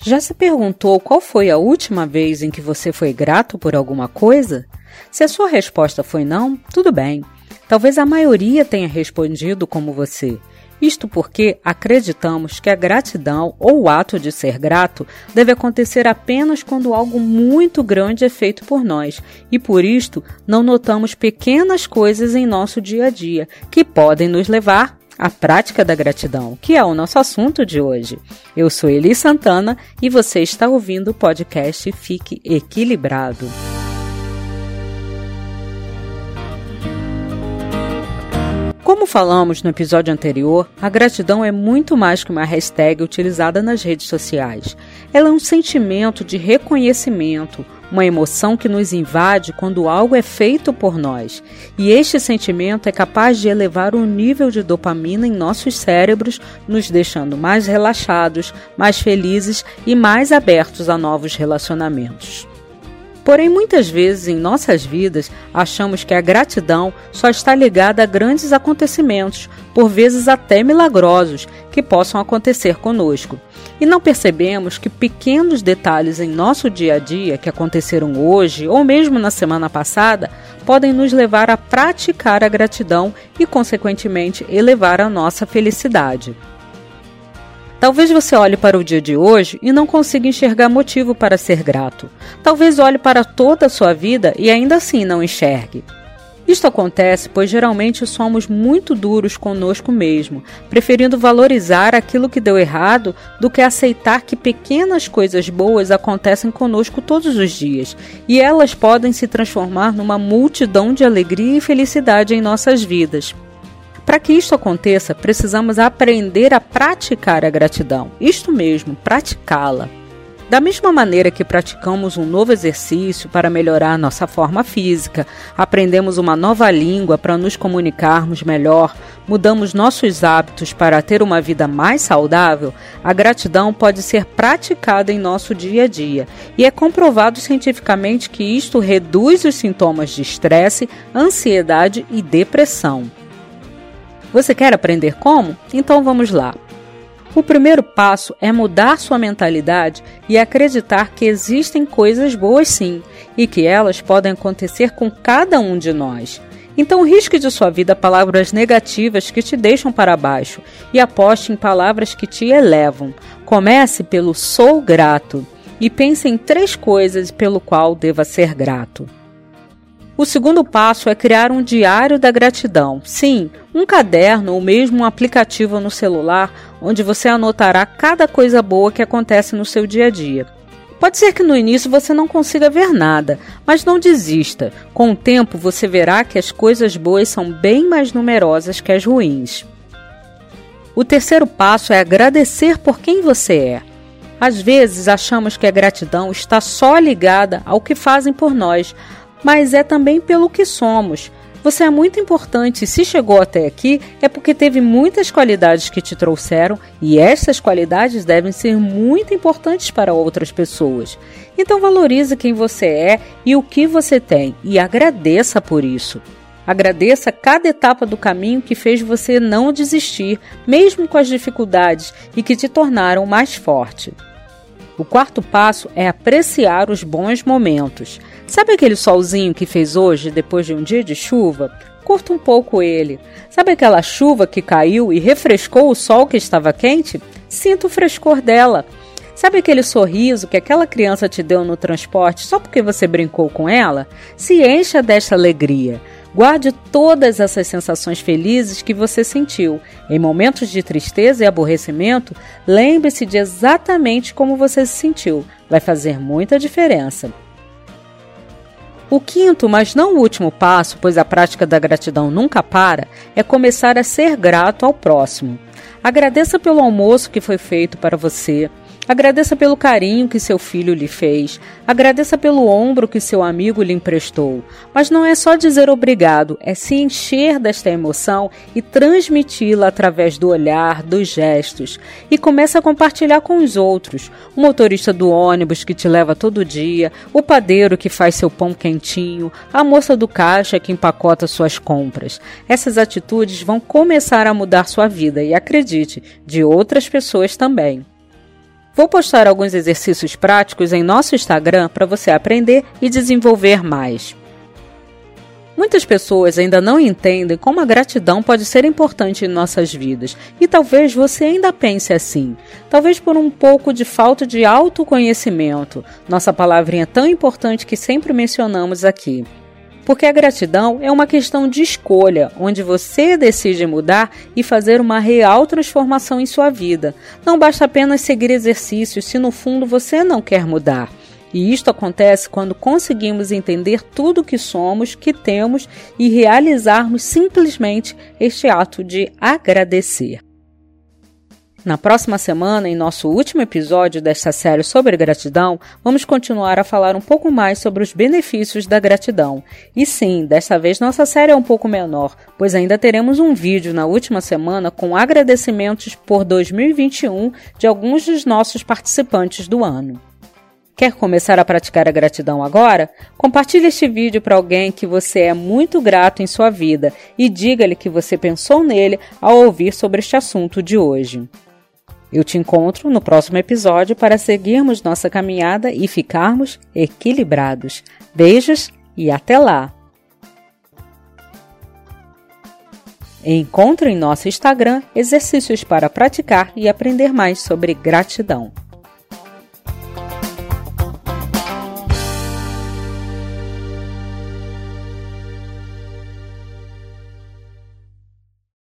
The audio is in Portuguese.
Já se perguntou qual foi a última vez em que você foi grato por alguma coisa? Se a sua resposta foi não, tudo bem. Talvez a maioria tenha respondido como você. Isto porque acreditamos que a gratidão ou o ato de ser grato deve acontecer apenas quando algo muito grande é feito por nós, e por isto não notamos pequenas coisas em nosso dia a dia que podem nos levar a prática da gratidão, que é o nosso assunto de hoje. Eu sou Eli Santana e você está ouvindo o podcast Fique Equilibrado. Como falamos no episódio anterior, a gratidão é muito mais que uma hashtag utilizada nas redes sociais. Ela é um sentimento de reconhecimento, uma emoção que nos invade quando algo é feito por nós. E este sentimento é capaz de elevar o nível de dopamina em nossos cérebros, nos deixando mais relaxados, mais felizes e mais abertos a novos relacionamentos. Porém, muitas vezes em nossas vidas achamos que a gratidão só está ligada a grandes acontecimentos, por vezes até milagrosos, que possam acontecer conosco. E não percebemos que pequenos detalhes em nosso dia a dia que aconteceram hoje ou mesmo na semana passada podem nos levar a praticar a gratidão e, consequentemente, elevar a nossa felicidade. Talvez você olhe para o dia de hoje e não consiga enxergar motivo para ser grato. Talvez olhe para toda a sua vida e ainda assim não enxergue. Isto acontece pois geralmente somos muito duros conosco mesmo, preferindo valorizar aquilo que deu errado do que aceitar que pequenas coisas boas acontecem conosco todos os dias e elas podem se transformar numa multidão de alegria e felicidade em nossas vidas. Para que isto aconteça, precisamos aprender a praticar a gratidão. Isto mesmo, praticá-la. Da mesma maneira que praticamos um novo exercício para melhorar nossa forma física, aprendemos uma nova língua para nos comunicarmos melhor, mudamos nossos hábitos para ter uma vida mais saudável, a gratidão pode ser praticada em nosso dia a dia. E é comprovado cientificamente que isto reduz os sintomas de estresse, ansiedade e depressão. Você quer aprender como? Então vamos lá. O primeiro passo é mudar sua mentalidade e acreditar que existem coisas boas sim e que elas podem acontecer com cada um de nós. Então risque de sua vida palavras negativas que te deixam para baixo e aposte em palavras que te elevam. Comece pelo sou grato e pense em três coisas pelo qual deva ser grato. O segundo passo é criar um diário da gratidão. Sim, um caderno ou mesmo um aplicativo no celular onde você anotará cada coisa boa que acontece no seu dia a dia. Pode ser que no início você não consiga ver nada, mas não desista. Com o tempo você verá que as coisas boas são bem mais numerosas que as ruins. O terceiro passo é agradecer por quem você é. Às vezes achamos que a gratidão está só ligada ao que fazem por nós, mas é também pelo que somos. Você é muito importante e se chegou até aqui é porque teve muitas qualidades que te trouxeram e essas qualidades devem ser muito importantes para outras pessoas. Então valorize quem você é e o que você tem e agradeça por isso. Agradeça cada etapa do caminho que fez você não desistir, mesmo com as dificuldades e que te tornaram mais forte. O quarto passo é apreciar os bons momentos. Sabe aquele solzinho que fez hoje depois de um dia de chuva? Curta um pouco ele. Sabe aquela chuva que caiu e refrescou o sol que estava quente? Sinta o frescor dela. Sabe aquele sorriso que aquela criança te deu no transporte só porque você brincou com ela? Se encha desta alegria. Guarde todas essas sensações felizes que você sentiu. Em momentos de tristeza e aborrecimento, lembre-se de exatamente como você se sentiu. Vai fazer muita diferença. O quinto, mas não o último passo, pois a prática da gratidão nunca para, é começar a ser grato ao próximo. Agradeça pelo almoço que foi feito para você, Agradeça pelo carinho que seu filho lhe fez. Agradeça pelo ombro que seu amigo lhe emprestou. Mas não é só dizer obrigado, é se encher desta emoção e transmiti-la através do olhar, dos gestos. E começa a compartilhar com os outros. O motorista do ônibus que te leva todo dia, o padeiro que faz seu pão quentinho, a moça do caixa que empacota suas compras. Essas atitudes vão começar a mudar sua vida e acredite, de outras pessoas também. Vou postar alguns exercícios práticos em nosso Instagram para você aprender e desenvolver mais. Muitas pessoas ainda não entendem como a gratidão pode ser importante em nossas vidas, e talvez você ainda pense assim. Talvez por um pouco de falta de autoconhecimento, nossa palavrinha tão importante que sempre mencionamos aqui. Porque a gratidão é uma questão de escolha, onde você decide mudar e fazer uma real transformação em sua vida. Não basta apenas seguir exercícios se no fundo você não quer mudar. E isto acontece quando conseguimos entender tudo que somos, que temos e realizarmos simplesmente este ato de agradecer. Na próxima semana, em nosso último episódio desta série sobre gratidão, vamos continuar a falar um pouco mais sobre os benefícios da gratidão. E sim, desta vez nossa série é um pouco menor, pois ainda teremos um vídeo na última semana com agradecimentos por 2021 de alguns dos nossos participantes do ano. Quer começar a praticar a gratidão agora? Compartilhe este vídeo para alguém que você é muito grato em sua vida e diga-lhe que você pensou nele ao ouvir sobre este assunto de hoje. Eu te encontro no próximo episódio para seguirmos nossa caminhada e ficarmos equilibrados. Beijos e até lá! Encontre em nosso Instagram exercícios para praticar e aprender mais sobre gratidão.